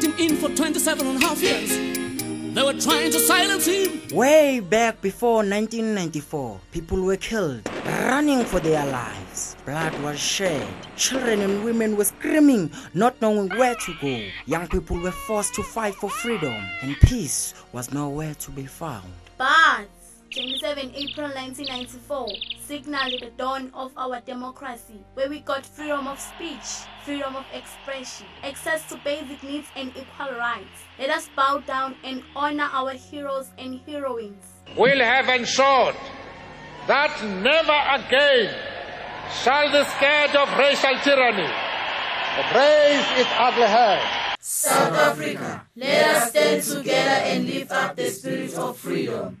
in for 27 and a half years. They were trying to silence him. Way back before 1994, people were killed, running for their lives. Blood was shed. Children and women were screaming, not knowing where to go. Young people were forced to fight for freedom, and peace was nowhere to be found. But 27 April 1994 signaled the dawn of our democracy, where we got freedom of speech, freedom of expression, access to basic needs and equal rights. Let us bow down and honor our heroes and heroines. We'll have ensured that never again shall the scourge of racial tyranny raise its ugly head. South Africa, let us stand together and lift up the spirit of freedom.